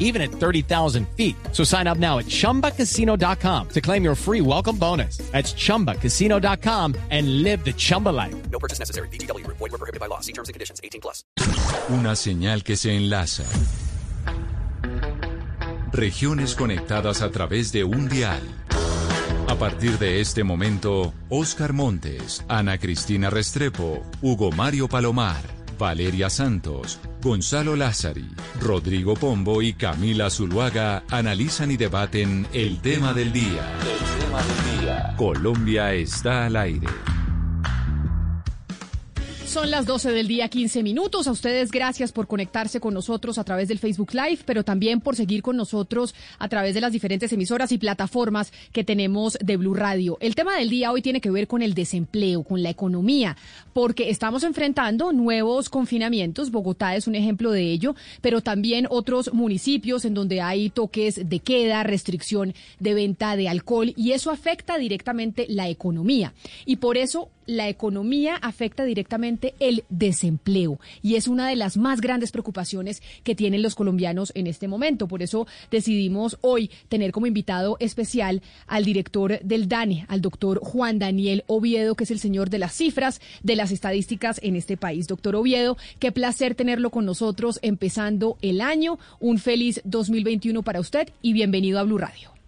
even at 30,000 feet. So sign up now at chumbacasino.com to claim your free welcome bonus. That's chumbacasino.com and live the Chumba life. No purchase necessary. BGW. Void were prohibited by law. See terms and conditions. 18 plus. Una señal que se enlaza. Regiones conectadas a través de un dial. A partir de este momento, Oscar Montes, Ana Cristina Restrepo, Hugo Mario Palomar, Valeria Santos, Gonzalo Lázari, Rodrigo Pombo y Camila Zuluaga analizan y debaten el tema del día. El tema del día. Colombia está al aire. Son las 12 del día, 15 minutos. A ustedes gracias por conectarse con nosotros a través del Facebook Live, pero también por seguir con nosotros a través de las diferentes emisoras y plataformas que tenemos de Blue Radio. El tema del día hoy tiene que ver con el desempleo, con la economía, porque estamos enfrentando nuevos confinamientos. Bogotá es un ejemplo de ello, pero también otros municipios en donde hay toques de queda, restricción de venta de alcohol y eso afecta directamente la economía. Y por eso la economía afecta directamente el desempleo y es una de las más grandes preocupaciones que tienen los colombianos en este momento. Por eso decidimos hoy tener como invitado especial al director del DANE, al doctor Juan Daniel Oviedo, que es el señor de las cifras, de las estadísticas en este país. Doctor Oviedo, qué placer tenerlo con nosotros empezando el año. Un feliz 2021 para usted y bienvenido a Blue Radio.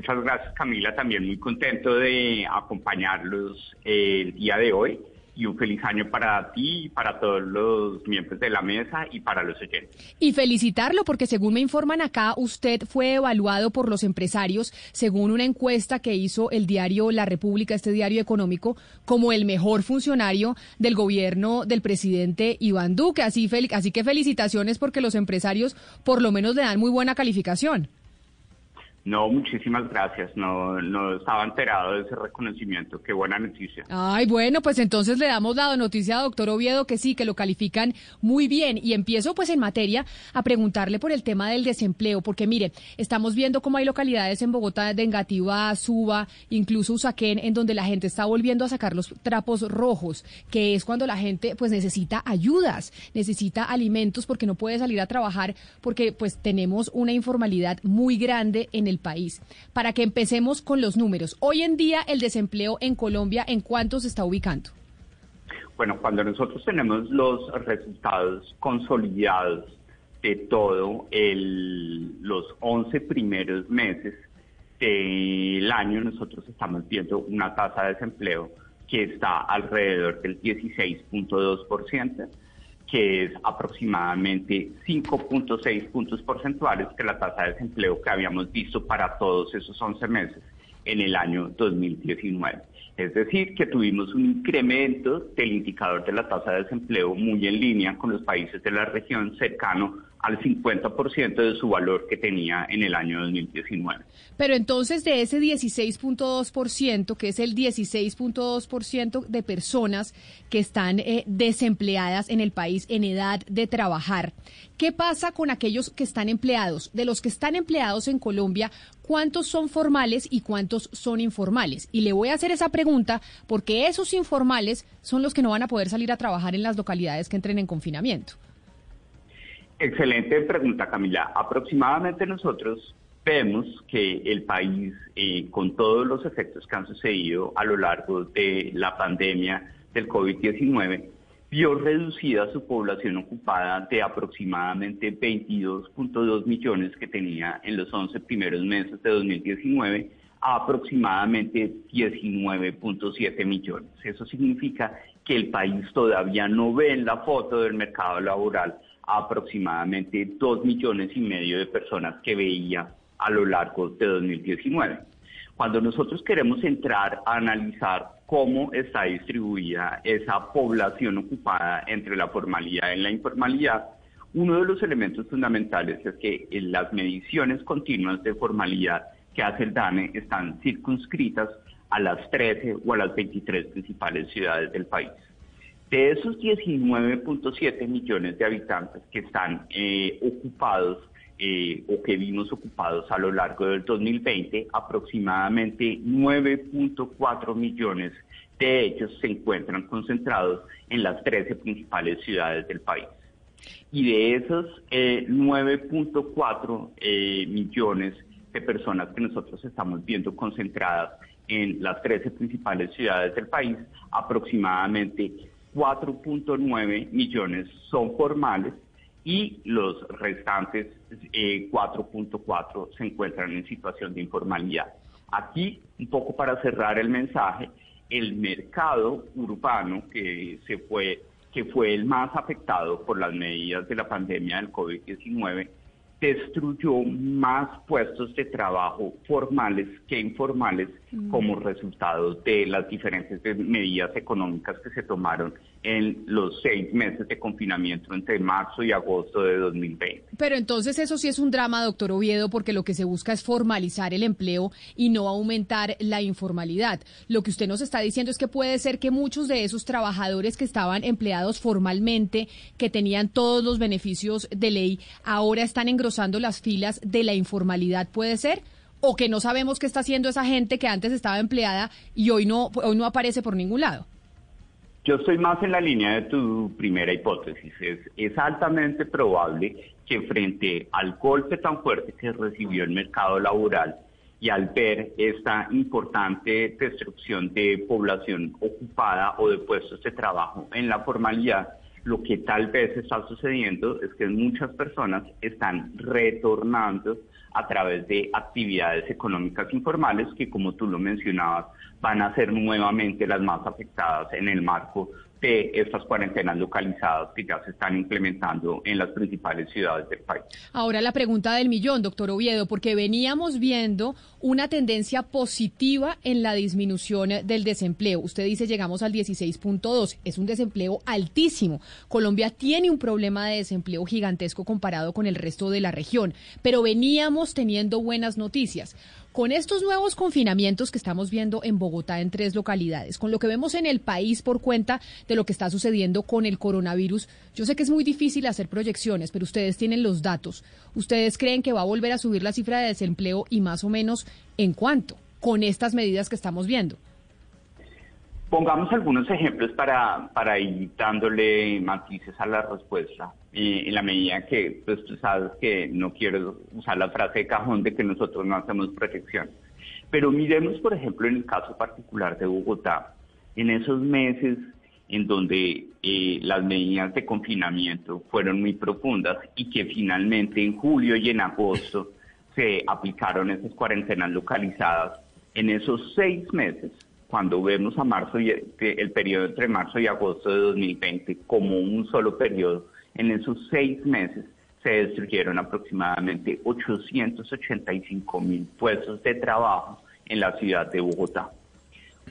Muchas gracias Camila, también muy contento de acompañarlos el día de hoy y un feliz año para ti, para todos los miembros de la mesa y para los oyentes. Y felicitarlo porque según me informan acá, usted fue evaluado por los empresarios, según una encuesta que hizo el diario La República, este diario económico, como el mejor funcionario del gobierno del presidente Iván Duque. Así, así que felicitaciones porque los empresarios por lo menos le dan muy buena calificación. No, muchísimas gracias. No, no estaba enterado de ese reconocimiento. Qué buena noticia. Ay, bueno, pues entonces le damos la noticia a doctor Oviedo que sí, que lo califican muy bien. Y empiezo pues en materia a preguntarle por el tema del desempleo, porque mire, estamos viendo cómo hay localidades en Bogotá, de Engativá, Suba, incluso Usaquén, en donde la gente está volviendo a sacar los trapos rojos, que es cuando la gente pues necesita ayudas, necesita alimentos porque no puede salir a trabajar, porque pues tenemos una informalidad muy grande en el país. Para que empecemos con los números. Hoy en día el desempleo en Colombia, ¿en cuánto se está ubicando? Bueno, cuando nosotros tenemos los resultados consolidados de todo los 11 primeros meses del año, nosotros estamos viendo una tasa de desempleo que está alrededor del 16.2% que es aproximadamente 5.6 puntos porcentuales que la tasa de desempleo que habíamos visto para todos esos 11 meses en el año 2019. Es decir, que tuvimos un incremento del indicador de la tasa de desempleo muy en línea con los países de la región cercano al 50% de su valor que tenía en el año 2019. Pero entonces de ese 16.2%, que es el 16.2% de personas que están eh, desempleadas en el país en edad de trabajar, ¿qué pasa con aquellos que están empleados? De los que están empleados en Colombia, ¿cuántos son formales y cuántos son informales? Y le voy a hacer esa pregunta porque esos informales son los que no van a poder salir a trabajar en las localidades que entren en confinamiento. Excelente pregunta, Camila. Aproximadamente nosotros vemos que el país, eh, con todos los efectos que han sucedido a lo largo de la pandemia del COVID-19, vio reducida su población ocupada de aproximadamente 22.2 millones que tenía en los 11 primeros meses de 2019 a aproximadamente 19.7 millones. Eso significa que el país todavía no ve en la foto del mercado laboral aproximadamente dos millones y medio de personas que veía a lo largo de 2019. Cuando nosotros queremos entrar a analizar cómo está distribuida esa población ocupada entre la formalidad y la informalidad, uno de los elementos fundamentales es que en las mediciones continuas de formalidad que hace el DANE están circunscritas a las 13 o a las 23 principales ciudades del país. De esos 19.7 millones de habitantes que están eh, ocupados eh, o que vimos ocupados a lo largo del 2020, aproximadamente 9.4 millones de ellos se encuentran concentrados en las 13 principales ciudades del país. Y de esos 9.4 eh, millones de personas que nosotros estamos viendo concentradas en las 13 principales ciudades del país, aproximadamente 4.9 millones son formales y los restantes 4.4 eh, se encuentran en situación de informalidad. Aquí, un poco para cerrar el mensaje, el mercado urbano que se fue que fue el más afectado por las medidas de la pandemia del COVID-19 destruyó más puestos de trabajo formales que informales mm. como resultado de las diferentes medidas económicas que se tomaron en los seis meses de confinamiento entre marzo y agosto de 2020. Pero entonces eso sí es un drama, doctor Oviedo, porque lo que se busca es formalizar el empleo y no aumentar la informalidad. Lo que usted nos está diciendo es que puede ser que muchos de esos trabajadores que estaban empleados formalmente, que tenían todos los beneficios de ley, ahora están engrosando las filas de la informalidad, ¿puede ser? o que no sabemos qué está haciendo esa gente que antes estaba empleada y hoy no, hoy no aparece por ningún lado. Yo estoy más en la línea de tu primera hipótesis. Es, altamente probable que frente al golpe tan fuerte que recibió el mercado laboral y al ver esta importante destrucción de población ocupada o de puestos de trabajo en la formalidad, lo que tal vez está sucediendo es que muchas personas están retornando a través de actividades económicas informales que, como tú lo mencionabas, van a ser nuevamente las más afectadas en el marco de estas cuarentenas localizadas que ya se están implementando en las principales ciudades del país. Ahora la pregunta del millón, doctor Oviedo, porque veníamos viendo una tendencia positiva en la disminución del desempleo. Usted dice llegamos al 16.2, es un desempleo altísimo. Colombia tiene un problema de desempleo gigantesco comparado con el resto de la región, pero veníamos teniendo buenas noticias. Con estos nuevos confinamientos que estamos viendo en Bogotá en tres localidades, con lo que vemos en el país por cuenta de lo que está sucediendo con el coronavirus, yo sé que es muy difícil hacer proyecciones, pero ustedes tienen los datos. ¿Ustedes creen que va a volver a subir la cifra de desempleo y más o menos en cuánto con estas medidas que estamos viendo? Pongamos algunos ejemplos para, para ir dándole matices a la respuesta. En la medida que, pues tú sabes que no quiero usar la frase de cajón de que nosotros no hacemos protección. Pero miremos, por ejemplo, en el caso particular de Bogotá, en esos meses en donde eh, las medidas de confinamiento fueron muy profundas y que finalmente en julio y en agosto se aplicaron esas cuarentenas localizadas. En esos seis meses, cuando vemos a marzo y el periodo entre marzo y agosto de 2020 como un solo periodo, en esos seis meses se destruyeron aproximadamente 885 mil puestos de trabajo en la ciudad de Bogotá.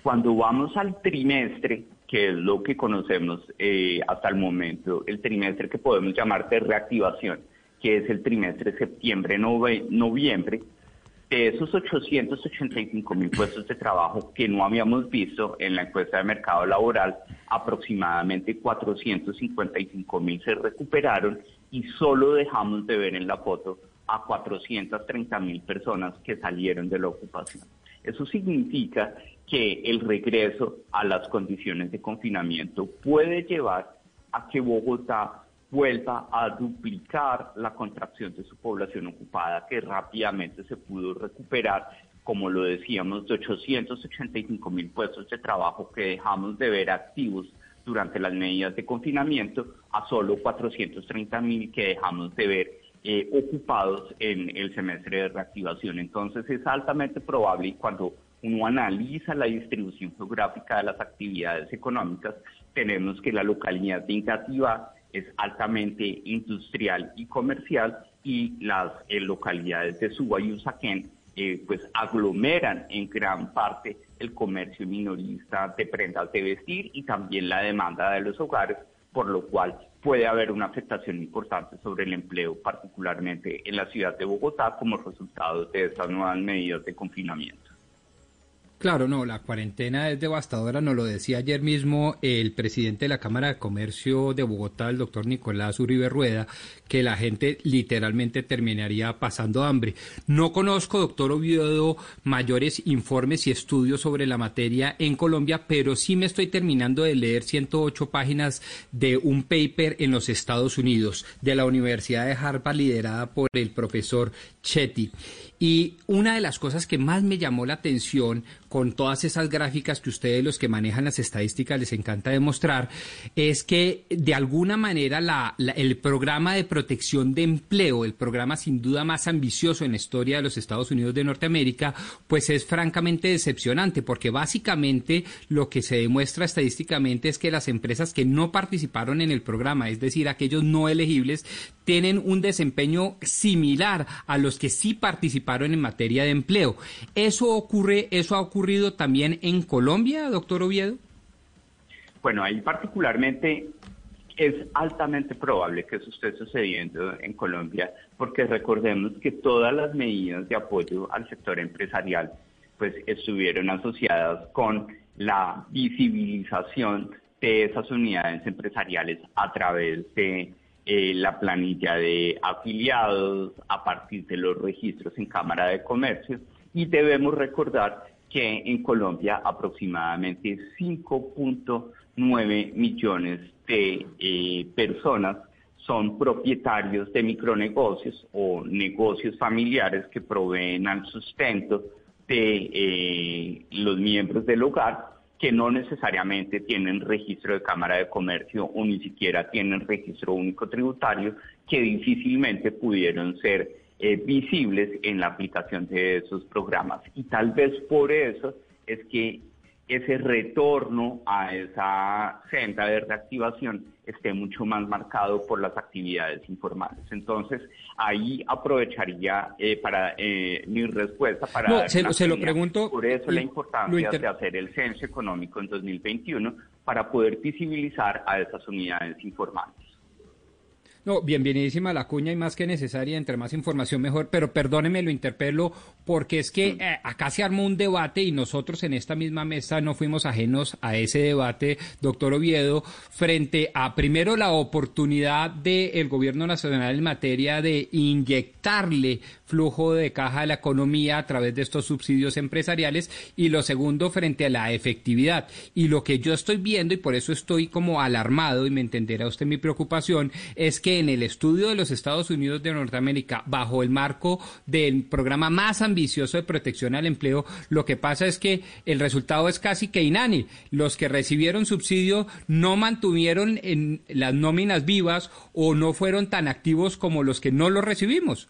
Cuando vamos al trimestre, que es lo que conocemos eh, hasta el momento, el trimestre que podemos llamar de reactivación, que es el trimestre septiembre-noviembre, de esos 885 mil puestos de trabajo que no habíamos visto en la encuesta de mercado laboral, aproximadamente 455 mil se recuperaron y solo dejamos de ver en la foto a 430 mil personas que salieron de la ocupación. Eso significa que el regreso a las condiciones de confinamiento puede llevar a que Bogotá vuelva a duplicar la contracción de su población ocupada, que rápidamente se pudo recuperar, como lo decíamos, de 885 mil puestos de trabajo que dejamos de ver activos durante las medidas de confinamiento a solo 430 mil que dejamos de ver eh, ocupados en el semestre de reactivación. Entonces es altamente probable y cuando uno analiza la distribución geográfica de las actividades económicas, tenemos que la localidad de Ingativá es altamente industrial y comercial y las eh, localidades de Suba y Usaquén eh, pues aglomeran en gran parte el comercio minorista de prendas de vestir y también la demanda de los hogares, por lo cual puede haber una afectación importante sobre el empleo, particularmente en la ciudad de Bogotá, como resultado de estas nuevas medidas de confinamiento. Claro, no, la cuarentena es devastadora, nos lo decía ayer mismo el presidente de la Cámara de Comercio de Bogotá, el doctor Nicolás Uribe Rueda, que la gente literalmente terminaría pasando hambre. No conozco, doctor Oviedo, mayores informes y estudios sobre la materia en Colombia, pero sí me estoy terminando de leer 108 páginas de un paper en los Estados Unidos de la Universidad de Harvard liderada por el profesor Chetty. Y una de las cosas que más me llamó la atención con todas esas gráficas que ustedes los que manejan las estadísticas les encanta demostrar es que de alguna manera el programa de protección de empleo, el programa sin duda más ambicioso en la historia de los Estados Unidos de Norteamérica, pues es francamente decepcionante porque básicamente lo que se demuestra estadísticamente es que las empresas que no participaron en el programa, es decir, aquellos no elegibles, tienen un desempeño similar a los que sí participaron en materia de empleo. ¿Eso ocurre, eso ha ocurrido también en Colombia, doctor Oviedo? Bueno, ahí particularmente es altamente probable que eso esté sucediendo en Colombia, porque recordemos que todas las medidas de apoyo al sector empresarial pues estuvieron asociadas con la visibilización de esas unidades empresariales a través de eh, la planilla de afiliados a partir de los registros en Cámara de Comercio y debemos recordar que en Colombia aproximadamente 5.9 millones de eh, personas son propietarios de micronegocios o negocios familiares que proveen al sustento de eh, los miembros del hogar que no necesariamente tienen registro de Cámara de Comercio o ni siquiera tienen registro único tributario, que difícilmente pudieron ser eh, visibles en la aplicación de esos programas. Y tal vez por eso es que ese retorno a esa senda de reactivación esté mucho más marcado por las actividades informales. Entonces, ahí aprovecharía eh, para eh, mi respuesta para... No, se, lo pregunto... Por eso la importancia de hacer el censo económico en 2021 para poder visibilizar a esas unidades informales. No, bienvenidísima la cuña y más que necesaria, entre más información mejor, pero perdóneme, lo interpelo porque es que eh, acá se armó un debate y nosotros en esta misma mesa no fuimos ajenos a ese debate, doctor Oviedo, frente a primero la oportunidad del gobierno nacional en materia de inyectarle flujo de caja a la economía a través de estos subsidios empresariales y lo segundo frente a la efectividad. Y lo que yo estoy viendo y por eso estoy como alarmado y me entenderá usted mi preocupación es que en el estudio de los Estados Unidos de Norteamérica bajo el marco del programa más ambicioso de protección al empleo, lo que pasa es que el resultado es casi que inani. Los que recibieron subsidio no mantuvieron en las nóminas vivas o no fueron tan activos como los que no lo recibimos.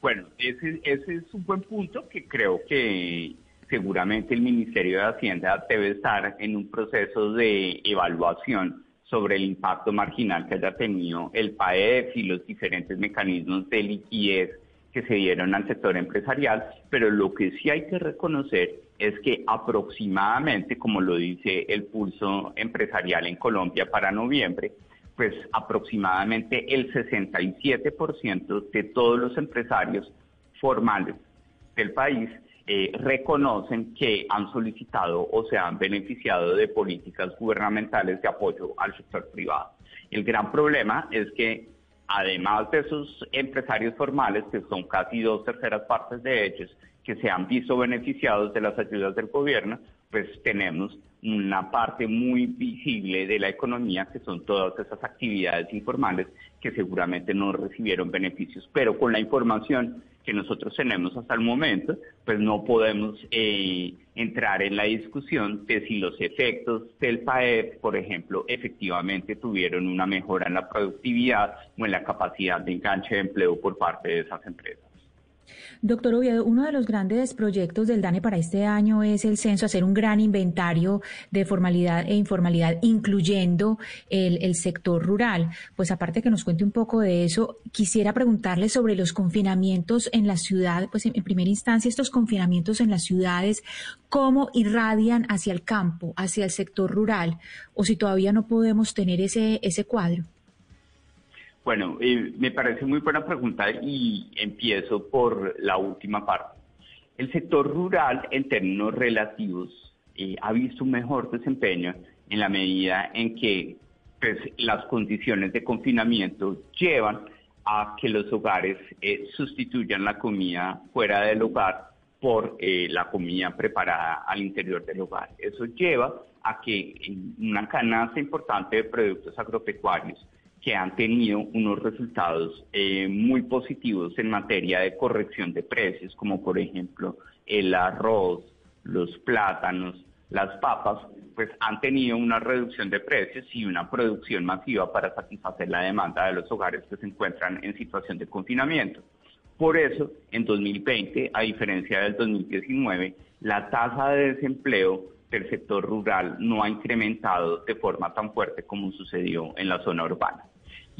Bueno, ese, ese es un buen punto que creo que seguramente el Ministerio de Hacienda debe estar en un proceso de evaluación sobre el impacto marginal que haya tenido el PAEF y los diferentes mecanismos de liquidez que se dieron al sector empresarial, pero lo que sí hay que reconocer es que aproximadamente, como lo dice el pulso empresarial en Colombia para noviembre, pues aproximadamente el 67% de todos los empresarios formales del país eh, reconocen que han solicitado o se han beneficiado de políticas gubernamentales de apoyo al sector privado. El gran problema es que además de esos empresarios formales, que son casi dos terceras partes de ellos, que se han visto beneficiados de las ayudas del gobierno, pues tenemos una parte muy visible de la economía, que son todas esas actividades informales que seguramente no recibieron beneficios. Pero con la información que nosotros tenemos hasta el momento, pues no podemos eh, entrar en la discusión de si los efectos del PAEP, por ejemplo, efectivamente tuvieron una mejora en la productividad o en la capacidad de enganche de empleo por parte de esas empresas. Doctor Oviedo, uno de los grandes proyectos del DANE para este año es el censo, hacer un gran inventario de formalidad e informalidad, incluyendo el, sector rural. Pues aparte que nos cuente un poco de eso, quisiera preguntarle sobre los confinamientos en la ciudad, pues en, primera instancia estos confinamientos en las ciudades, cómo irradian hacia el campo, hacia el sector rural, o si todavía no podemos tener ese, ese cuadro. Bueno, eh, me parece muy buena pregunta y empiezo por la última parte. El sector rural, en términos relativos, eh, ha visto un mejor desempeño en la medida en que pues, las condiciones de confinamiento llevan a que los hogares eh, sustituyan la comida fuera del hogar por eh, la comida preparada al interior del hogar. Eso lleva a que una canasta importante de productos agropecuarios que han tenido unos resultados eh, muy positivos en materia de corrección de precios, como por ejemplo el arroz, los plátanos, las papas, pues han tenido una reducción de precios y una producción masiva para satisfacer la demanda de los hogares que se encuentran en situación de confinamiento. Por eso, en 2020, a diferencia del 2019, la tasa de desempleo del sector rural no ha incrementado de forma tan fuerte como sucedió en la zona urbana.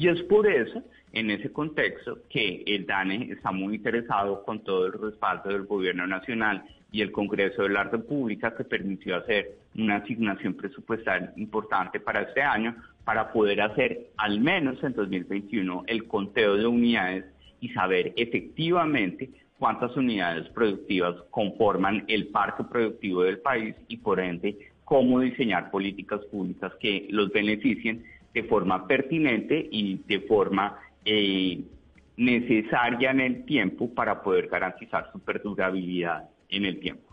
Y es por eso, en ese contexto, que el DANE está muy interesado con todo el respaldo del gobierno nacional y el Congreso de la República que permitió hacer una asignación presupuestal importante para este año para poder hacer al menos en 2021 el conteo de unidades y saber efectivamente cuántas unidades productivas conforman el parque productivo del país y por ende cómo diseñar políticas públicas que los beneficien de forma pertinente y de forma eh, necesaria en el tiempo para poder garantizar su perdurabilidad en el tiempo.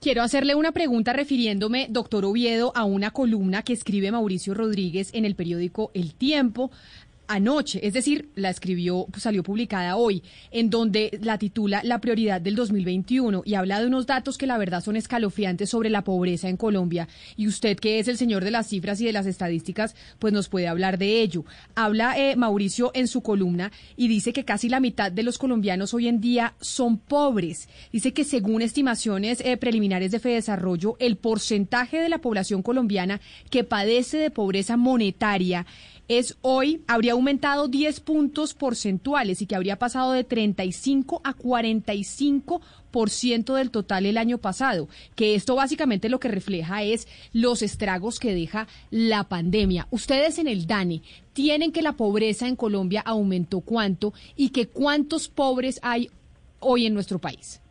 Quiero hacerle una pregunta refiriéndome, doctor Oviedo, a una columna que escribe Mauricio Rodríguez en el periódico El Tiempo anoche, es decir, la escribió, pues, salió publicada hoy, en donde la titula La prioridad del 2021 y habla de unos datos que la verdad son escalofriantes sobre la pobreza en Colombia. Y usted, que es el señor de las cifras y de las estadísticas, pues nos puede hablar de ello. Habla eh, Mauricio en su columna y dice que casi la mitad de los colombianos hoy en día son pobres. Dice que según estimaciones eh, preliminares de Fedesarrollo, el porcentaje de la población colombiana que padece de pobreza monetaria es hoy, habría aumentado 10 puntos porcentuales y que habría pasado de 35 a 45 por ciento del total el año pasado, que esto básicamente lo que refleja es los estragos que deja la pandemia. Ustedes en el DANE tienen que la pobreza en Colombia aumentó cuánto y que cuántos pobres hay hoy en nuestro país.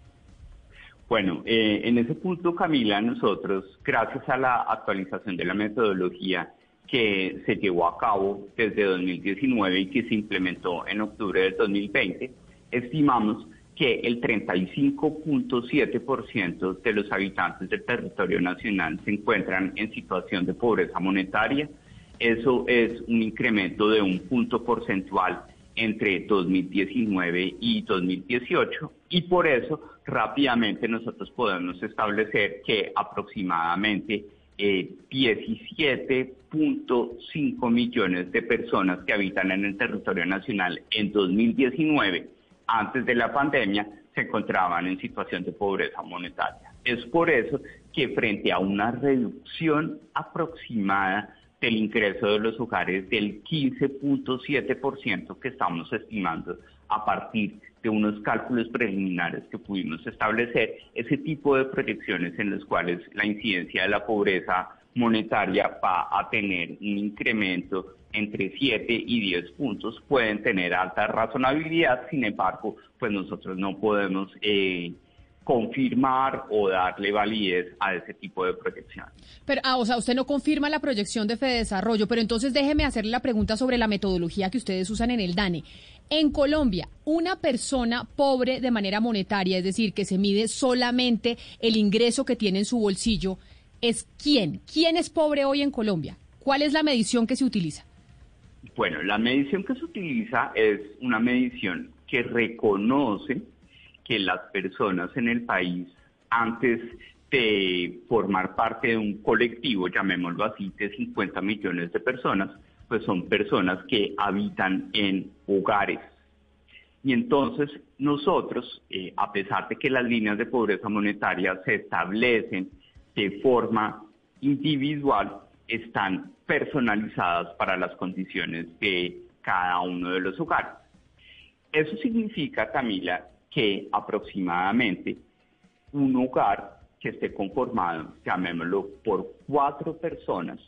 Bueno, eh, en ese punto, Camila, nosotros, gracias a la actualización de la metodología, que se llevó a cabo desde 2019 y que se implementó en octubre del 2020, estimamos que el 35.7% de los habitantes del territorio nacional se encuentran en situación de pobreza monetaria. Eso es un incremento de un punto porcentual entre 2019 y 2018 y por eso rápidamente nosotros podemos establecer que aproximadamente 17.5 millones de personas que habitan en el territorio nacional en 2019, antes de la pandemia, se encontraban en situación de pobreza monetaria. Es por eso que frente a una reducción aproximada del ingreso de los hogares del 15.7% que estamos estimando a partir de unos cálculos preliminares que pudimos establecer, ese tipo de proyecciones en las cuales la incidencia de la pobreza monetaria va a tener un incremento entre 7 y 10 puntos, pueden tener alta razonabilidad, sin embargo, pues nosotros no podemos eh, confirmar o darle validez a ese tipo de proyección. Pero, ah, o sea, usted no confirma la proyección de Fedesarrollo, pero entonces déjeme hacerle la pregunta sobre la metodología que ustedes usan en el DANE. En Colombia, una persona pobre de manera monetaria, es decir, que se mide solamente el ingreso que tiene en su bolsillo, ¿es quién? ¿Quién es pobre hoy en Colombia? ¿Cuál es la medición que se utiliza? Bueno, la medición que se utiliza es una medición que reconoce que las personas en el país, antes de formar parte de un colectivo, llamémoslo así, de 50 millones de personas, pues son personas que habitan en hogares. Y entonces nosotros, eh, a pesar de que las líneas de pobreza monetaria se establecen de forma individual, están personalizadas para las condiciones de cada uno de los hogares. Eso significa, Camila, que aproximadamente un hogar que esté conformado, llamémoslo, por cuatro personas,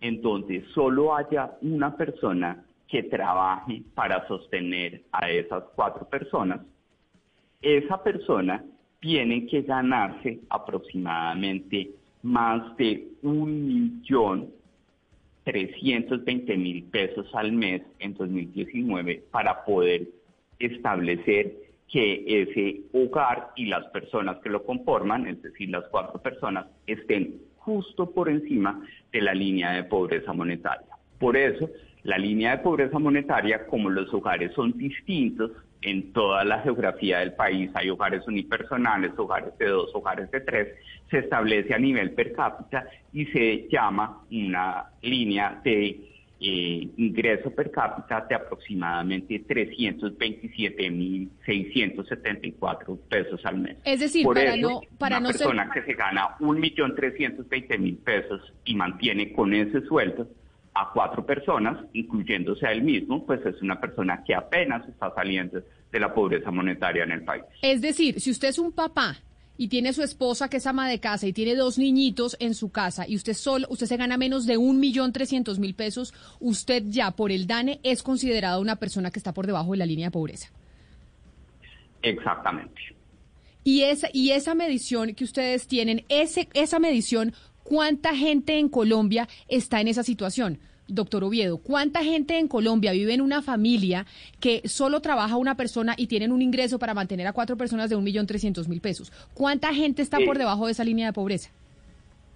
en donde solo haya una persona que trabaje para sostener a esas cuatro personas, esa persona tienen que ganarse aproximadamente más de un millón trescientos veinte mil pesos al mes en 2019 para poder establecer que ese hogar y las personas que lo conforman, es decir, las cuatro personas, estén justo por encima de la línea de pobreza monetaria. Por eso, la línea de pobreza monetaria, como los hogares son distintos en toda la geografía del país, hay hogares unipersonales, hogares de dos, hogares de tres, se establece a nivel per cápita y se llama una línea de eh, ingreso per cápita de aproximadamente 327.674 pesos al mes. Es decir, Por para eso, no, para una no ser persona que se gana 1.320.000 pesos y mantiene con ese sueldo a cuatro personas, incluyéndose a él mismo, pues es una persona que apenas está saliendo de la pobreza monetaria en el país. Es decir, si usted es un papá y tiene su esposa que es ama de casa y tiene dos niñitos en su casa y usted solo, usted se gana menos de un millón trescientos mil pesos, usted ya por el DANE es considerado una persona que está por debajo de la línea de pobreza. Exactamente. Y esa, y esa medición que ustedes tienen, ese, esa medición, ¿cuánta gente en Colombia está en esa situación? Doctor Oviedo, ¿cuánta gente en Colombia vive en una familia que solo trabaja una persona y tienen un ingreso para mantener a cuatro personas de un millón trescientos mil pesos? ¿Cuánta gente está Eh, por debajo de esa línea de pobreza?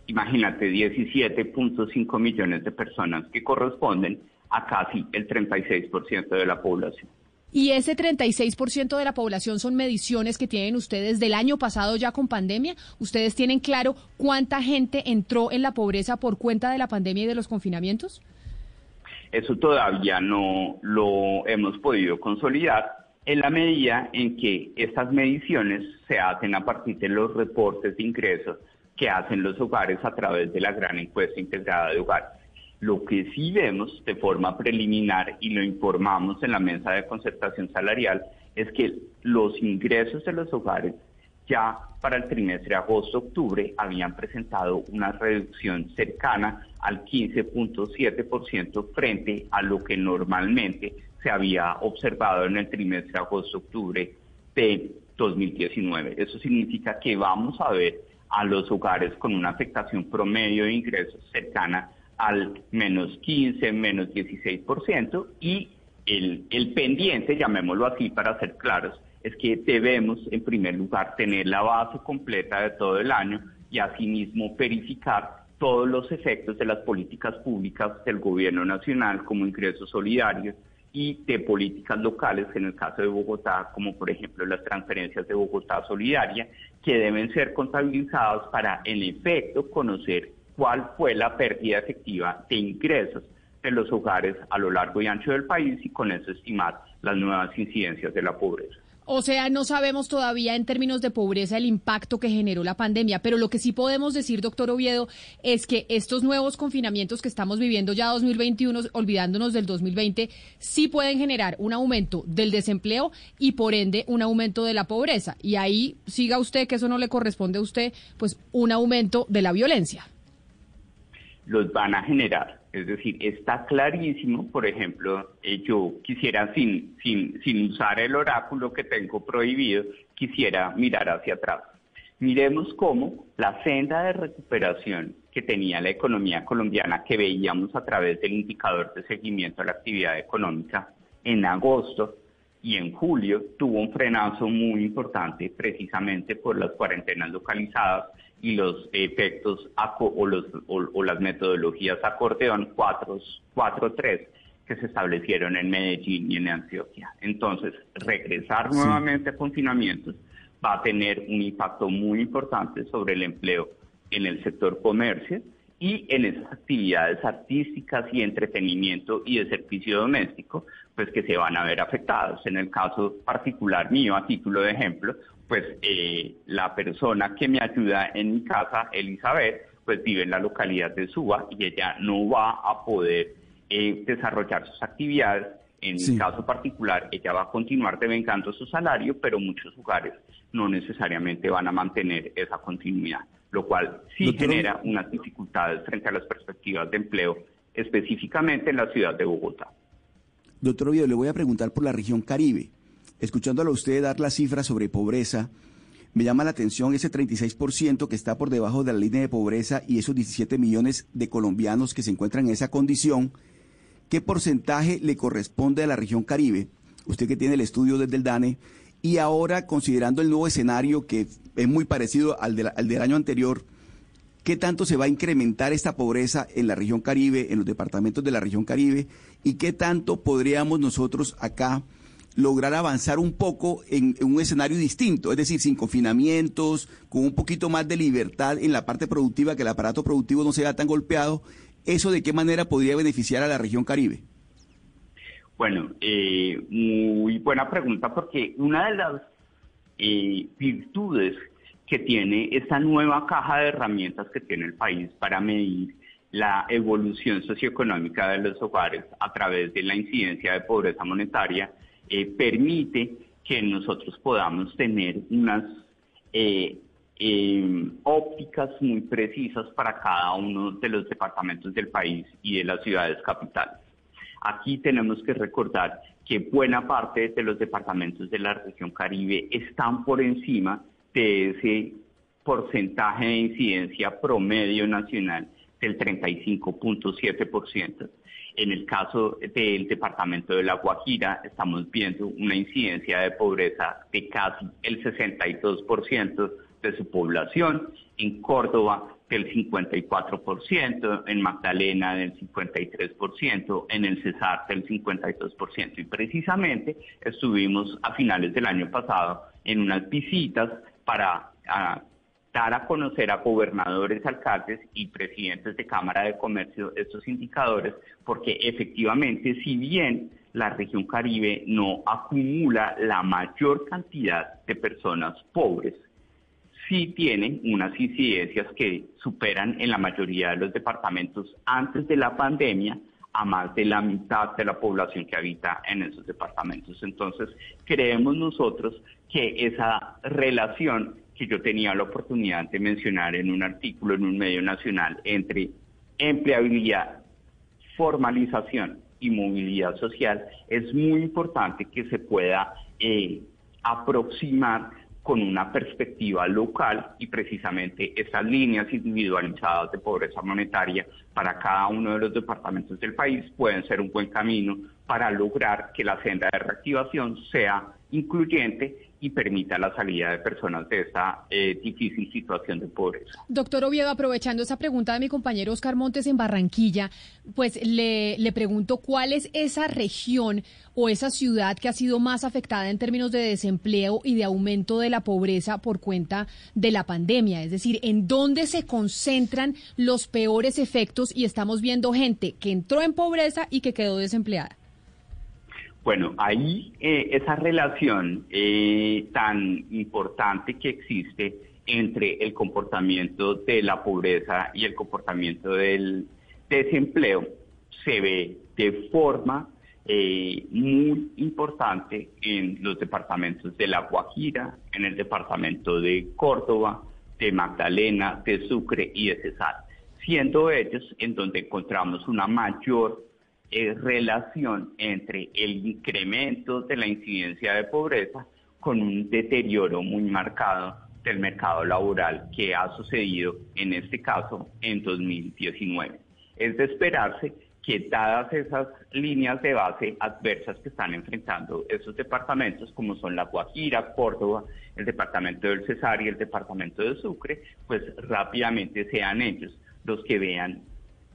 Imagínate, 17.5 millones de personas que corresponden a casi el 36% de la población. Y ese 36% de la población son mediciones que tienen ustedes del año pasado ya con pandemia. ¿Ustedes tienen claro cuánta gente entró en la pobreza por cuenta de la pandemia y de los confinamientos? Eso todavía no lo hemos podido consolidar en la medida en que estas mediciones se hacen a partir de los reportes de ingresos que hacen los hogares a través de la gran encuesta integrada de hogares. Lo que sí vemos de forma preliminar y lo informamos en la mesa de concertación salarial es que los ingresos de los hogares ya para el trimestre agosto-octubre habían presentado una reducción cercana al 15.7% frente a lo que normalmente se había observado en el trimestre agosto-octubre de 2019. Eso significa que vamos a ver a los hogares con una afectación promedio de ingresos cercana al menos 15, menos 16% y el, el pendiente, llamémoslo así para ser claros, es que debemos en primer lugar tener la base completa de todo el año y asimismo verificar todos los efectos de las políticas públicas del gobierno nacional como ingresos solidarios y de políticas locales, en el caso de Bogotá, como por ejemplo las transferencias de Bogotá Solidaria, que deben ser contabilizadas para en efecto conocer cuál fue la pérdida efectiva de ingresos de los hogares a lo largo y ancho del país y con eso estimar las nuevas incidencias de la pobreza. O sea, no sabemos todavía en términos de pobreza el impacto que generó la pandemia, pero lo que sí podemos decir, doctor Oviedo, es que estos nuevos confinamientos que estamos viviendo ya 2021, olvidándonos del 2020, sí pueden generar un aumento del desempleo y por ende un aumento de la pobreza. Y ahí siga usted, que eso no le corresponde a usted, pues un aumento de la violencia. Los van a generar. Es decir, está clarísimo, por ejemplo, eh, yo quisiera, sin, sin, sin usar el oráculo que tengo prohibido, quisiera mirar hacia atrás. Miremos cómo la senda de recuperación que tenía la economía colombiana, que veíamos a través del indicador de seguimiento a la actividad económica, en agosto y en julio tuvo un frenazo muy importante precisamente por las cuarentenas localizadas y los efectos o, los, o, o las metodologías acordeón 4-3 que se establecieron en Medellín y en Antioquia. Entonces, regresar sí. nuevamente a confinamientos va a tener un impacto muy importante sobre el empleo en el sector comercio y en esas actividades artísticas y entretenimiento y de servicio doméstico, pues que se van a ver afectados. En el caso particular mío, a título de ejemplo, pues eh, la persona que me ayuda en mi casa, Elizabeth, pues vive en la localidad de Suba y ella no va a poder eh, desarrollar sus actividades. En sí. mi caso particular, ella va a continuar devengando su salario, pero muchos lugares no necesariamente van a mantener esa continuidad, lo cual sí Doctor... genera unas dificultades frente a las perspectivas de empleo, específicamente en la ciudad de Bogotá. Doctor Oviedo, le voy a preguntar por la región Caribe. Escuchándolo a usted dar las cifras sobre pobreza, me llama la atención ese 36% que está por debajo de la línea de pobreza y esos 17 millones de colombianos que se encuentran en esa condición. ¿Qué porcentaje le corresponde a la región Caribe? Usted que tiene el estudio desde el DANE. Y ahora, considerando el nuevo escenario que es muy parecido al, al del año anterior, ¿qué tanto se va a incrementar esta pobreza en la región Caribe, en los departamentos de la región Caribe? ¿Y qué tanto podríamos nosotros acá lograr avanzar un poco en, un escenario distinto, es decir, sin confinamientos, con un poquito más de libertad en la parte productiva, que el aparato productivo no sea tan golpeado, ¿eso de qué manera podría beneficiar a la región Caribe? Bueno, eh, muy buena pregunta porque una de las eh, virtudes que tiene esta nueva caja de herramientas que tiene el país para medir la evolución socioeconómica de los hogares a través de la incidencia de pobreza monetaria eh, permite que nosotros podamos tener unas eh, eh, ópticas muy precisas para cada uno de los departamentos del país y de las ciudades capitales. Aquí tenemos que recordar que buena parte de los departamentos de la región Caribe están por encima de ese porcentaje de incidencia promedio nacional del 35.7%. En el caso del departamento de La Guajira, estamos viendo una incidencia de pobreza de casi el 62% de su población. En Córdoba, del 54%, en Magdalena del 53%, en el Cesar del 52%. Y precisamente estuvimos a finales del año pasado en unas visitas para dar a conocer a gobernadores, alcaldes y presidentes de Cámara de Comercio estos indicadores, porque efectivamente, si bien la región Caribe no acumula la mayor cantidad de personas pobres, sí tiene unas incidencias que superan en la mayoría de los departamentos antes de la pandemia a más de la mitad de la población que habita en esos departamentos. Entonces, creemos nosotros que esa relación que yo tenía la oportunidad de mencionar en un artículo en un medio nacional entre empleabilidad, formalización y movilidad social, es muy importante que se pueda eh, aproximar con una perspectiva local y precisamente esas líneas individualizadas de pobreza monetaria para cada uno de los departamentos del país pueden ser un buen camino para lograr que la senda de reactivación sea incluyente y permita la salida de personas de esta eh, difícil situación de pobreza. Doctor Oviedo, aprovechando esa pregunta de mi compañero Oscar Montes en Barranquilla, pues le, le pregunto cuál es esa región o esa ciudad que ha sido más afectada en términos de desempleo y de aumento de la pobreza por cuenta de la pandemia. Es decir, en dónde se concentran los peores efectos y estamos viendo gente que entró en pobreza y que quedó desempleada. Bueno, ahí eh, esa relación eh, tan importante que existe entre el comportamiento de la pobreza y el comportamiento del desempleo se ve de forma eh, muy importante en los departamentos de La Guajira, en el departamento de Córdoba, de Magdalena, de Sucre y de Cesar, siendo ellos en donde encontramos una mayor relación entre el incremento de la incidencia de pobreza con un deterioro muy marcado del mercado laboral que ha sucedido en este caso en 2019. Es de esperarse que dadas esas líneas de base adversas que están enfrentando esos departamentos, como son la Guajira, Córdoba, el departamento del Cesar y el departamento de Sucre, pues rápidamente sean ellos los que vean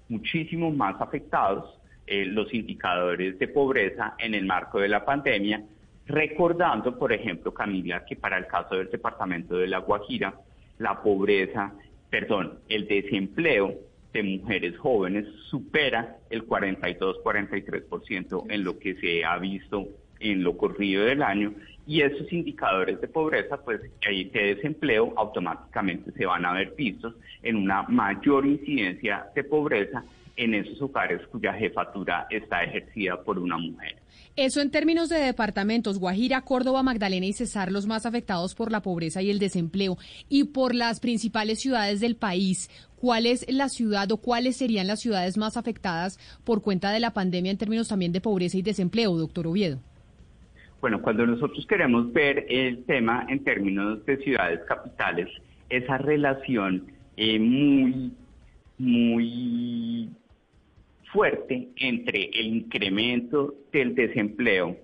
muchísimo más afectados eh, los indicadores de pobreza en el marco de la pandemia, recordando, por ejemplo, Camila, que para el caso del departamento de La Guajira, la pobreza, perdón, el desempleo de mujeres jóvenes supera el 42-43% en lo que se ha visto en lo corrido del año. Y esos indicadores de pobreza, pues de desempleo automáticamente se van a ver vistos en una mayor incidencia de pobreza en esos hogares cuya jefatura está ejercida por una mujer. Eso en términos de departamentos, Guajira, Córdoba, Magdalena y Cesar, los más afectados por la pobreza y el desempleo, y por las principales ciudades del país, ¿cuál es la ciudad o cuáles serían las ciudades más afectadas por cuenta de la pandemia en términos también de pobreza y desempleo, doctor Oviedo? Bueno, cuando nosotros queremos ver el tema en términos de ciudades capitales, esa relación eh, muy, muy fuerte entre el incremento del desempleo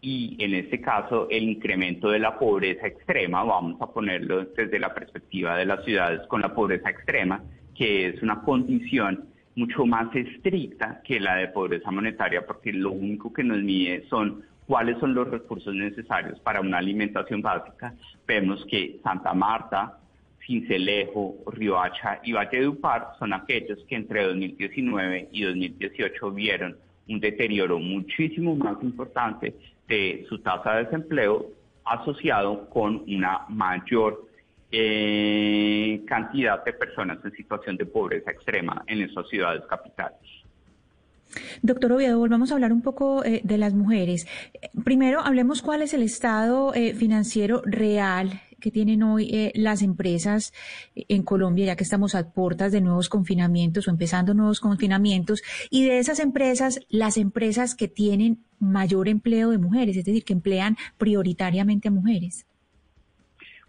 y en este caso el incremento de la pobreza extrema, vamos a ponerlo desde la perspectiva de las ciudades con la pobreza extrema, que es una condición mucho más estricta que la de pobreza monetaria, porque lo único que nos mide son cuáles son los recursos necesarios para una alimentación básica. Vemos que Santa Marta, Cincelejo, Riohacha y Valledupar son aquellos que entre 2019 y 2018 vieron un deterioro muchísimo más importante de su tasa de desempleo asociado con una mayor eh, cantidad de personas en situación de pobreza extrema en esas ciudades capitales. Doctor Oviedo, volvamos a hablar un poco eh, de las mujeres. Primero, hablemos cuál es el estado eh, financiero real que tienen hoy eh, las empresas en Colombia, ya que estamos a puertas de nuevos confinamientos o empezando nuevos confinamientos, y de esas empresas, las empresas que tienen mayor empleo de mujeres, es decir, que emplean prioritariamente a mujeres.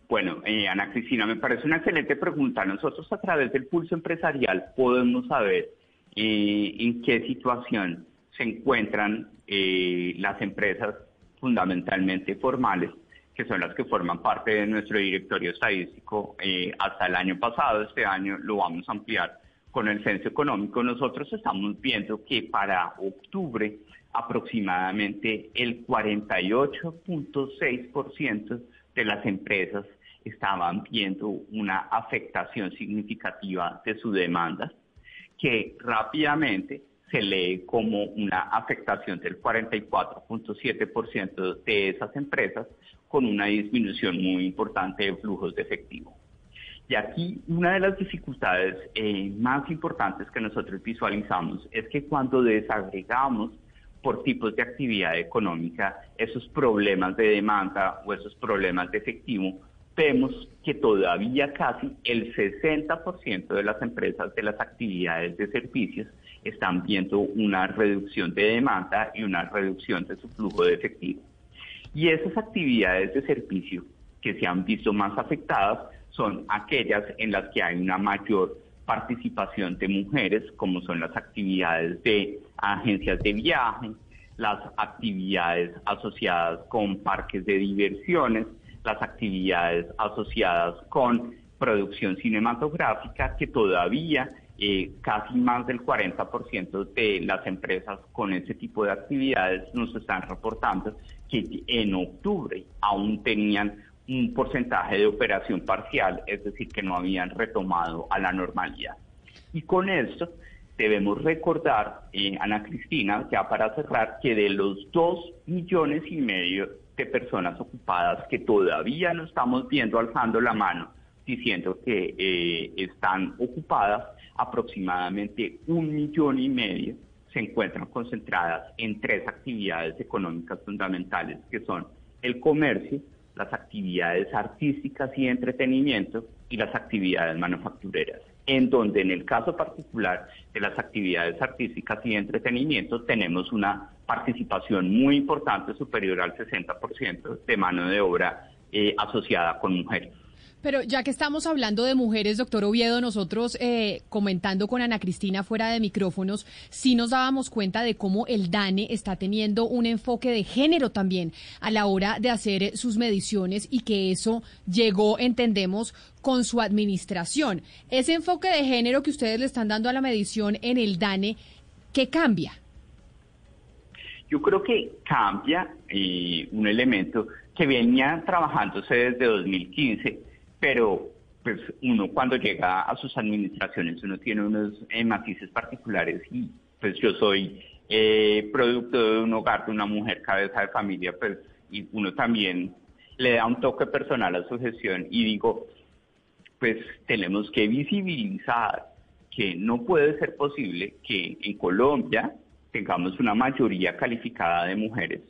Bueno, eh, Ana Cristina, me parece una excelente pregunta. Nosotros a través del pulso empresarial podemos saber eh, en qué situación se encuentran las empresas fundamentalmente formales que son las que forman parte de nuestro directorio estadístico eh, hasta el año pasado. Este año lo vamos a ampliar con el censo económico. Nosotros estamos viendo que para octubre aproximadamente el 48.6% de las empresas estaban viendo una afectación significativa de su demanda, que rápidamente se lee como una afectación del 44.7% de esas empresas con una disminución muy importante de flujos de efectivo. Y aquí una de las dificultades eh, más importantes que nosotros visualizamos es que cuando desagregamos por tipos de actividad económica esos problemas de demanda o esos problemas de efectivo, vemos que todavía casi el 60% de las empresas de las actividades de servicios están viendo una reducción de demanda y una reducción de su flujo de efectivo. Y esas actividades de servicio que se han visto más afectadas son aquellas en las que hay una mayor participación de mujeres, como son las actividades de agencias de viaje, las actividades asociadas con parques de diversiones, las actividades asociadas con producción cinematográfica, que todavía eh, casi más del 40% de las empresas con ese tipo de actividades nos están reportando que en octubre aún tenían un porcentaje de operación parcial, es decir, que no habían retomado a la normalidad. Y con esto debemos recordar, eh, Ana Cristina, ya para cerrar, que de los dos millones y medio de personas ocupadas que todavía no estamos viendo alzando la mano diciendo que eh, están ocupadas, aproximadamente un millón y medio se encuentran concentradas en tres actividades económicas fundamentales, que son el comercio, las actividades artísticas y entretenimiento y las actividades manufactureras, en donde en el caso particular de las actividades artísticas y entretenimiento tenemos una participación muy importante, superior al 60% de mano de obra eh, asociada con mujeres. Pero ya que estamos hablando de mujeres, doctor Oviedo, nosotros eh, comentando con Ana Cristina fuera de micrófonos, sí nos dábamos cuenta de cómo el DANE está teniendo un enfoque de género también a la hora de hacer sus mediciones y que eso llegó, entendemos, con su administración. Ese enfoque de género que ustedes le están dando a la medición en el DANE, ¿qué cambia? Yo creo que cambia eh, un elemento que venía trabajándose desde 2015 pero pues uno cuando llega a sus administraciones uno tiene unos eh, matices particulares y pues yo soy eh, producto de un hogar de una mujer cabeza de familia pues y uno también le da un toque personal a su gestión y digo pues tenemos que visibilizar que no puede ser posible que en Colombia tengamos una mayoría calificada de mujeres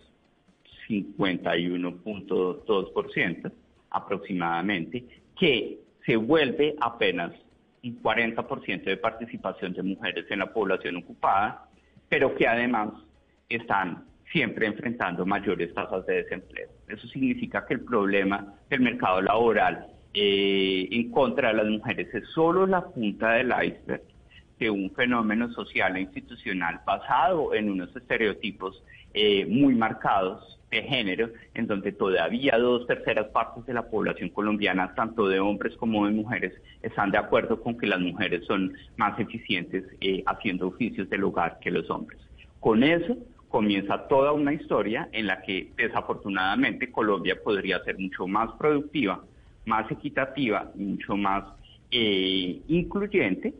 51.2% aproximadamente que se vuelve apenas un 40% de participación de mujeres en la población ocupada, pero que además están siempre enfrentando mayores tasas de desempleo. Eso significa que el problema del mercado laboral eh, en contra de las mujeres es solo la punta del iceberg de un fenómeno social e institucional basado en unos estereotipos eh, muy marcados de género, en donde todavía dos terceras partes de la población colombiana, tanto de hombres como de mujeres, están de acuerdo con que las mujeres son más eficientes eh, haciendo oficios del hogar que los hombres. Con eso comienza toda una historia en la que desafortunadamente Colombia podría ser mucho más productiva, más equitativa mucho más eh, incluyente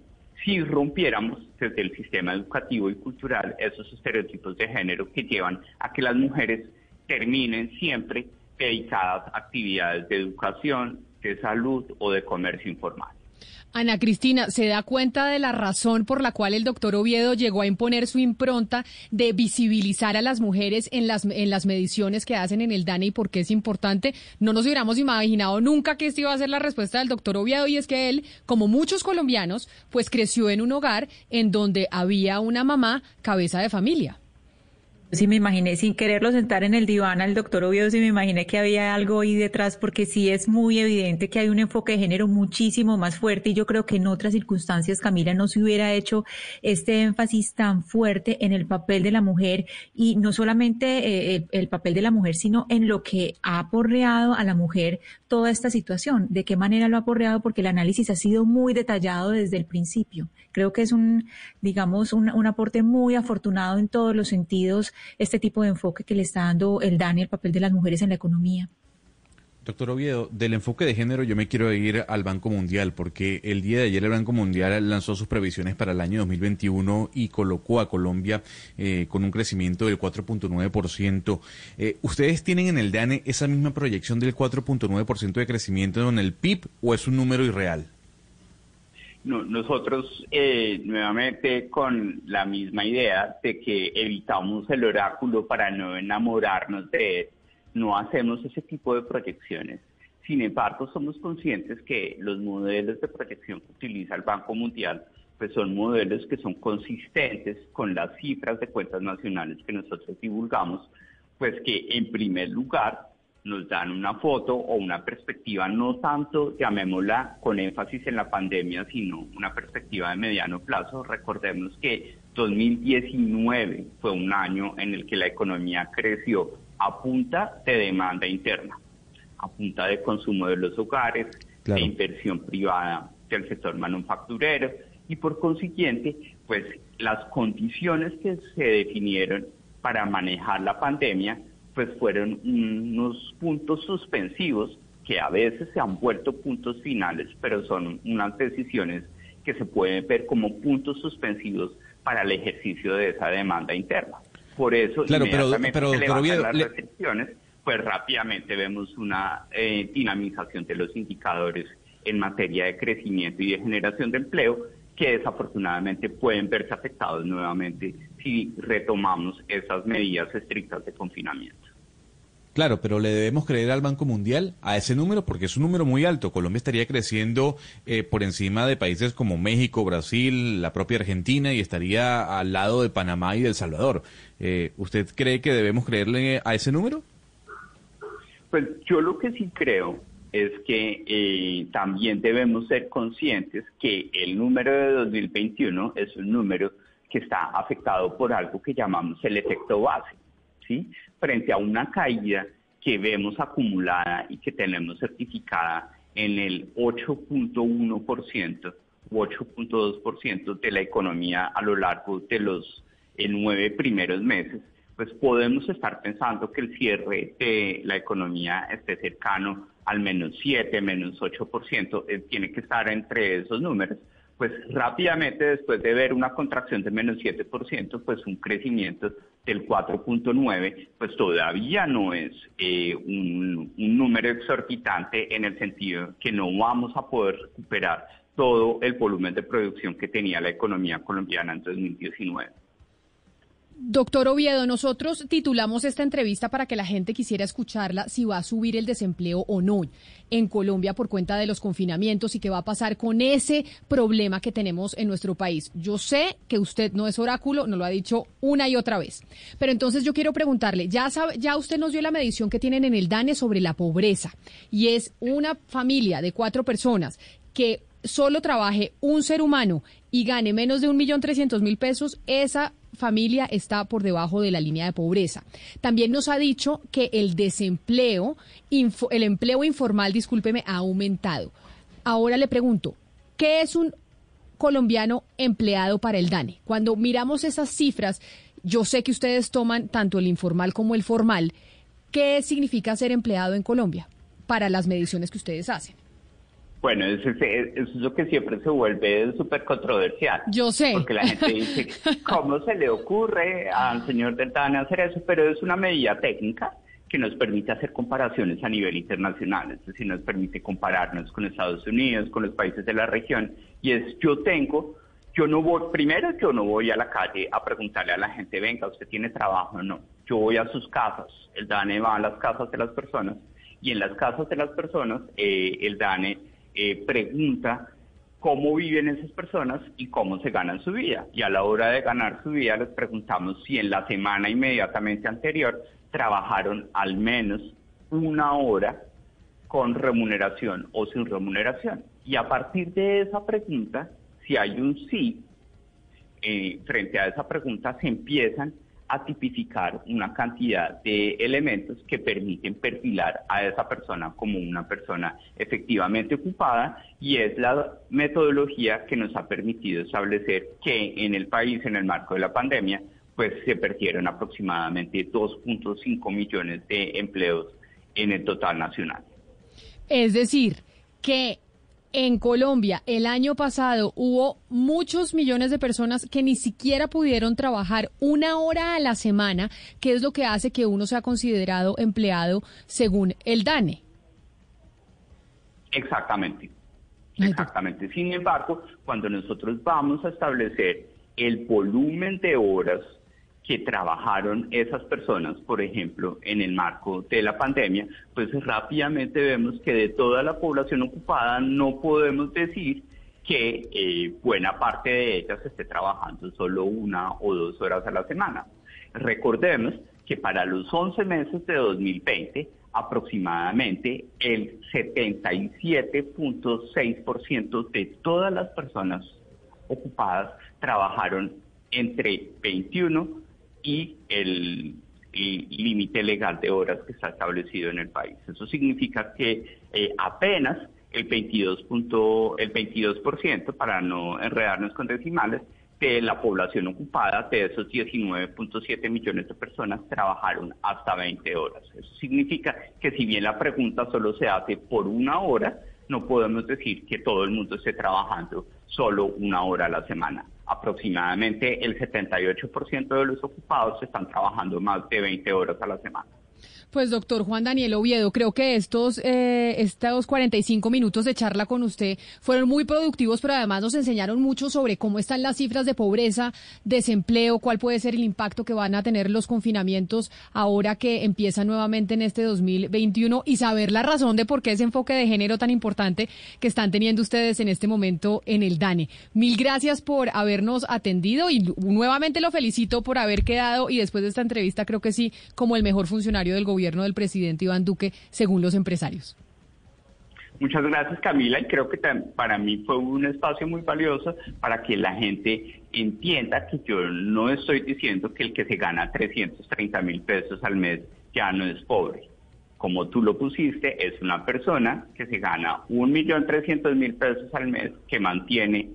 si rompiéramos desde el sistema educativo y cultural esos estereotipos de género que llevan a que las mujeres terminen siempre dedicadas a actividades de educación, de salud o de comercio informal. Ana Cristina, ¿se da cuenta de la razón por la cual el doctor Oviedo llegó a imponer su impronta de visibilizar a las mujeres en las, en las mediciones que hacen en el DANE y por qué es importante? No nos hubiéramos imaginado nunca que esta iba a ser la respuesta del doctor Oviedo y es que él, como muchos colombianos, pues creció en un hogar en donde había una mamá cabeza de familia. Sí me imaginé, sin quererlo sentar en el diván al doctor Oviedo, sí me imaginé que había algo ahí detrás, porque sí es muy evidente que hay un enfoque de género muchísimo más fuerte y yo creo que en otras circunstancias, Camila, no se hubiera hecho este énfasis tan fuerte en el papel de la mujer y no solamente eh, el, papel de la mujer, sino en lo que ha aporreado a la mujer toda esta situación, de qué manera lo ha aporreado, porque el análisis ha sido muy detallado desde el principio. Creo que es un, digamos, un, un aporte muy afortunado en todos los sentidos este tipo de enfoque que le está dando el DANI el papel de las mujeres en la economía. Doctor Oviedo, del enfoque de género yo me quiero ir al Banco Mundial porque el día de ayer el Banco Mundial lanzó sus previsiones para el año 2021 y colocó a Colombia eh, con un crecimiento del 4.9%. Eh, ¿Ustedes tienen en el DANE esa misma proyección del 4.9% de crecimiento en el PIB o es un número irreal? Nosotros eh, nuevamente con la misma idea de que evitamos el oráculo para no enamorarnos de él, no hacemos ese tipo de proyecciones. Sin embargo, somos conscientes que los modelos de proyección que utiliza el Banco Mundial pues son modelos que son consistentes con las cifras de cuentas nacionales que nosotros divulgamos, pues que en primer lugar nos dan una foto o una perspectiva no tanto, llamémosla con énfasis en la pandemia, sino una perspectiva de mediano plazo. Recordemos que 2019 fue un año en el que la economía creció a punta de demanda interna, a punta de consumo de los hogares, de inversión privada del sector manufacturero y por consiguiente, pues las condiciones que se definieron para manejar la pandemia pues fueron unos puntos suspensivos que a veces se han vuelto puntos finales, pero son unas decisiones que se pueden ver como puntos suspensivos para el ejercicio de esa demanda interna. Por eso, claro, pero, pero, las restricciones, pues rápidamente vemos una eh, dinamización de los indicadores en materia de crecimiento y de generación de empleo que desafortunadamente pueden verse afectados nuevamente si retomamos esas medidas estrictas de confinamiento. Claro, pero le debemos creer al Banco Mundial a ese número porque es un número muy alto. Colombia estaría creciendo eh, por encima de países como México, Brasil, la propia Argentina y estaría al lado de Panamá y de El Salvador. Eh, ¿Usted cree que debemos creerle a ese número? Pues yo lo que sí creo es que eh, también debemos ser conscientes que el número de 2021 es un número que está afectado por algo que llamamos el efecto base. ¿sí? Frente a una caída que vemos acumulada y que tenemos certificada en el 8.1% u 8.2% de la economía a lo largo de los eh, nueve primeros meses, pues podemos estar pensando que el cierre de la economía esté cercano al menos 7, menos 8%, eh, tiene que estar entre esos números pues rápidamente después de ver una contracción de menos 7%, pues un crecimiento del 4.9, pues todavía no es eh, un, un número exorbitante en el sentido que no vamos a poder recuperar todo el volumen de producción que tenía la economía colombiana en 2019. Doctor Oviedo, nosotros titulamos esta entrevista para que la gente quisiera escucharla si va a subir el desempleo o no en Colombia por cuenta de los confinamientos y qué va a pasar con ese problema que tenemos en nuestro país. Yo sé que usted no es oráculo, nos lo ha dicho una y otra vez, pero entonces yo quiero preguntarle, ya, sabe, ya usted nos dio la medición que tienen en el DANE sobre la pobreza y es una familia de cuatro personas que solo trabaje un ser humano y gane menos de un millón trescientos mil pesos, esa familia está por debajo de la línea de pobreza. También nos ha dicho que el desempleo, el empleo informal, discúlpeme, ha aumentado. Ahora le pregunto, ¿qué es un colombiano empleado para el DANE? Cuando miramos esas cifras, yo sé que ustedes toman tanto el informal como el formal. ¿Qué significa ser empleado en Colombia para las mediciones que ustedes hacen? Bueno, eso es, lo que siempre se vuelve súper controversial. Yo sé. Porque la gente dice, ¿cómo se le ocurre al señor del DANE hacer eso? Pero es una medida técnica que nos permite hacer comparaciones a nivel internacional, es decir, nos permite compararnos con Estados Unidos, con los países de la región, y es yo tengo, yo no voy, primero yo no voy a la calle a preguntarle a la gente, venga, usted tiene trabajo o no, yo voy a sus casas, el DANE va a las casas de las personas, y en las casas de las personas eh, el DANE eh, pregunta cómo viven esas personas y cómo se ganan su vida. Y a la hora de ganar su vida les preguntamos si en la semana inmediatamente anterior trabajaron al menos una hora con remuneración o sin remuneración. Y a partir de esa pregunta, si hay un sí, eh, frente a esa pregunta se empiezan a tipificar una cantidad de elementos que permiten perfilar a esa persona como una persona efectivamente ocupada y es la metodología que nos ha permitido establecer que en el país, en el marco de la pandemia, pues se perdieron aproximadamente 2.5 millones de empleos en el total nacional. Es decir, que en Colombia el año pasado hubo muchos millones de personas que ni siquiera pudieron trabajar una hora a la semana, que es lo que hace que uno sea considerado empleado según el DANE. Exactamente. Exactamente. Sin embargo, cuando nosotros vamos a establecer el volumen de horas que trabajaron esas personas, por ejemplo, en el marco de la pandemia, pues rápidamente vemos que de toda la población ocupada no podemos decir que eh, buena parte de ellas esté trabajando solo una o dos horas a la semana. Recordemos que para los 11 meses de 2020, aproximadamente el 77.6% de todas las personas ocupadas trabajaron entre 21 y el límite legal de horas que está establecido en el país. Eso significa que eh, apenas el 22%, el 22%, para no enredarnos con decimales, de la población ocupada, de esos 19.7 millones de personas, trabajaron hasta 20 horas. Eso significa que si bien la pregunta solo se hace por una hora, no podemos decir que todo el mundo esté trabajando solo una hora a la semana aproximadamente el 78% de los ocupados están trabajando más de 20 horas a la semana. Pues doctor Juan Daniel Oviedo, creo que estos, eh, estos 45 minutos de charla con usted fueron muy productivos, pero además nos enseñaron mucho sobre cómo están las cifras de pobreza, desempleo, cuál puede ser el impacto que van a tener los confinamientos ahora que empiezan nuevamente en este 2021 y saber la razón de por qué ese enfoque de género tan importante que están teniendo ustedes en este momento en el DANE. Mil gracias por habernos atendido y nuevamente lo felicito por haber quedado y después de esta entrevista creo que sí como el mejor funcionario del gobierno gobierno del presidente Iván Duque, según los empresarios. Muchas gracias Camila y creo que para mí fue un espacio muy valioso para que la gente entienda que yo no estoy diciendo que el que se gana 330 mil pesos al mes ya no es pobre. Como tú lo pusiste, es una persona que se gana un millón trescientos mil pesos al mes que mantiene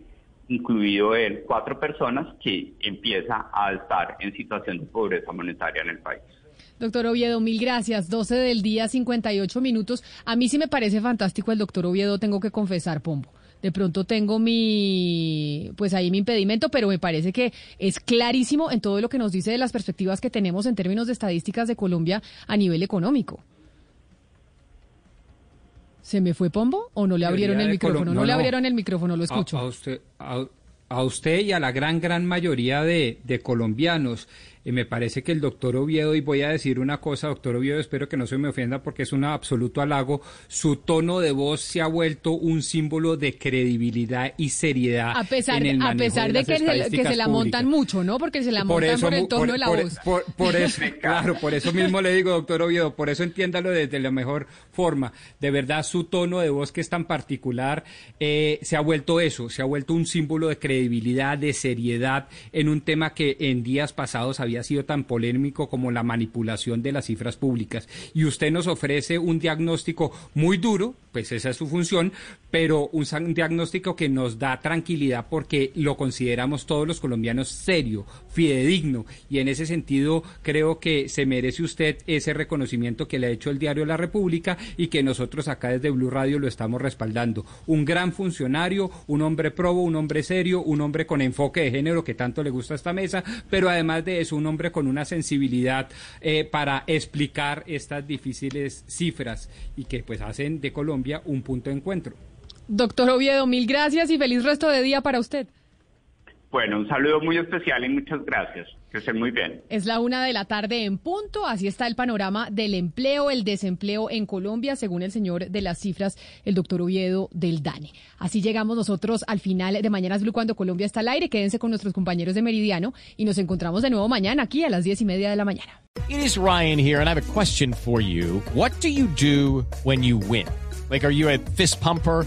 incluido él cuatro personas que empieza a estar en situación de pobreza monetaria en el país. Doctor Oviedo, mil gracias. 12 del día, 58 minutos. A mí sí me parece fantástico el doctor Oviedo, tengo que confesar, Pombo. De pronto tengo mi, pues ahí mi impedimento, pero me parece que es clarísimo en todo lo que nos dice de las perspectivas que tenemos en términos de estadísticas de Colombia a nivel económico. ¿Se me fue Pombo o no le abrieron el micrófono? No, le abrieron el micrófono, lo escucho. A, usted, a, usted y a la gran, gran mayoría de, de colombianos. Eh, me parece que el doctor Oviedo, y voy a decir una cosa, doctor Oviedo, espero que no se me ofenda porque es un absoluto halago, su tono de voz se ha vuelto un símbolo de credibilidad y seriedad. A pesar, en el a pesar de, de las que, se, que estadísticas se la públicas. montan mucho, ¿no? Porque se la montan por, el tono de la por- voz. por- por eso, claro, por eso mismo le digo, doctor Oviedo, por eso entiéndalo desde la mejor forma. De verdad, su tono de voz que es tan particular eh, se ha vuelto eso, se ha vuelto un símbolo de credibilidad, de seriedad en un tema que en días pasados había sido tan polémico como la manipulación de las cifras públicas. Y usted nos ofrece un diagnóstico muy duro, pues esa es su función, pero un diagnóstico que nos da tranquilidad porque lo consideramos todos los colombianos serio, fidedigno, y en ese sentido creo que se merece usted ese reconocimiento que le ha hecho el diario La República y que nosotros acá desde Blue Radio lo estamos respaldando. Un gran funcionario, un hombre probo, un hombre serio, un hombre con enfoque de género que tanto le gusta a esta mesa, pero además de eso, un hombre con una sensibilidad eh, para explicar estas difíciles cifras y que pues hacen de Colombia un punto de encuentro. Doctor Oviedo, mil gracias y feliz resto de día para usted. Bueno, un saludo muy especial y muchas gracias. Que estén muy bien. Es la una de la tarde en punto. Así está el panorama del empleo, el desempleo en Colombia, según el señor de las cifras, el doctor Oviedo del DANE. Así llegamos nosotros al final de Mañanas Blue cuando Colombia está al aire. Quédense con nuestros compañeros de Meridiano y nos encontramos de nuevo mañana aquí a las diez y media de la mañana. It is Ryan here, and I have a question for you. What do you do when you win? Like, are you a fist pumper?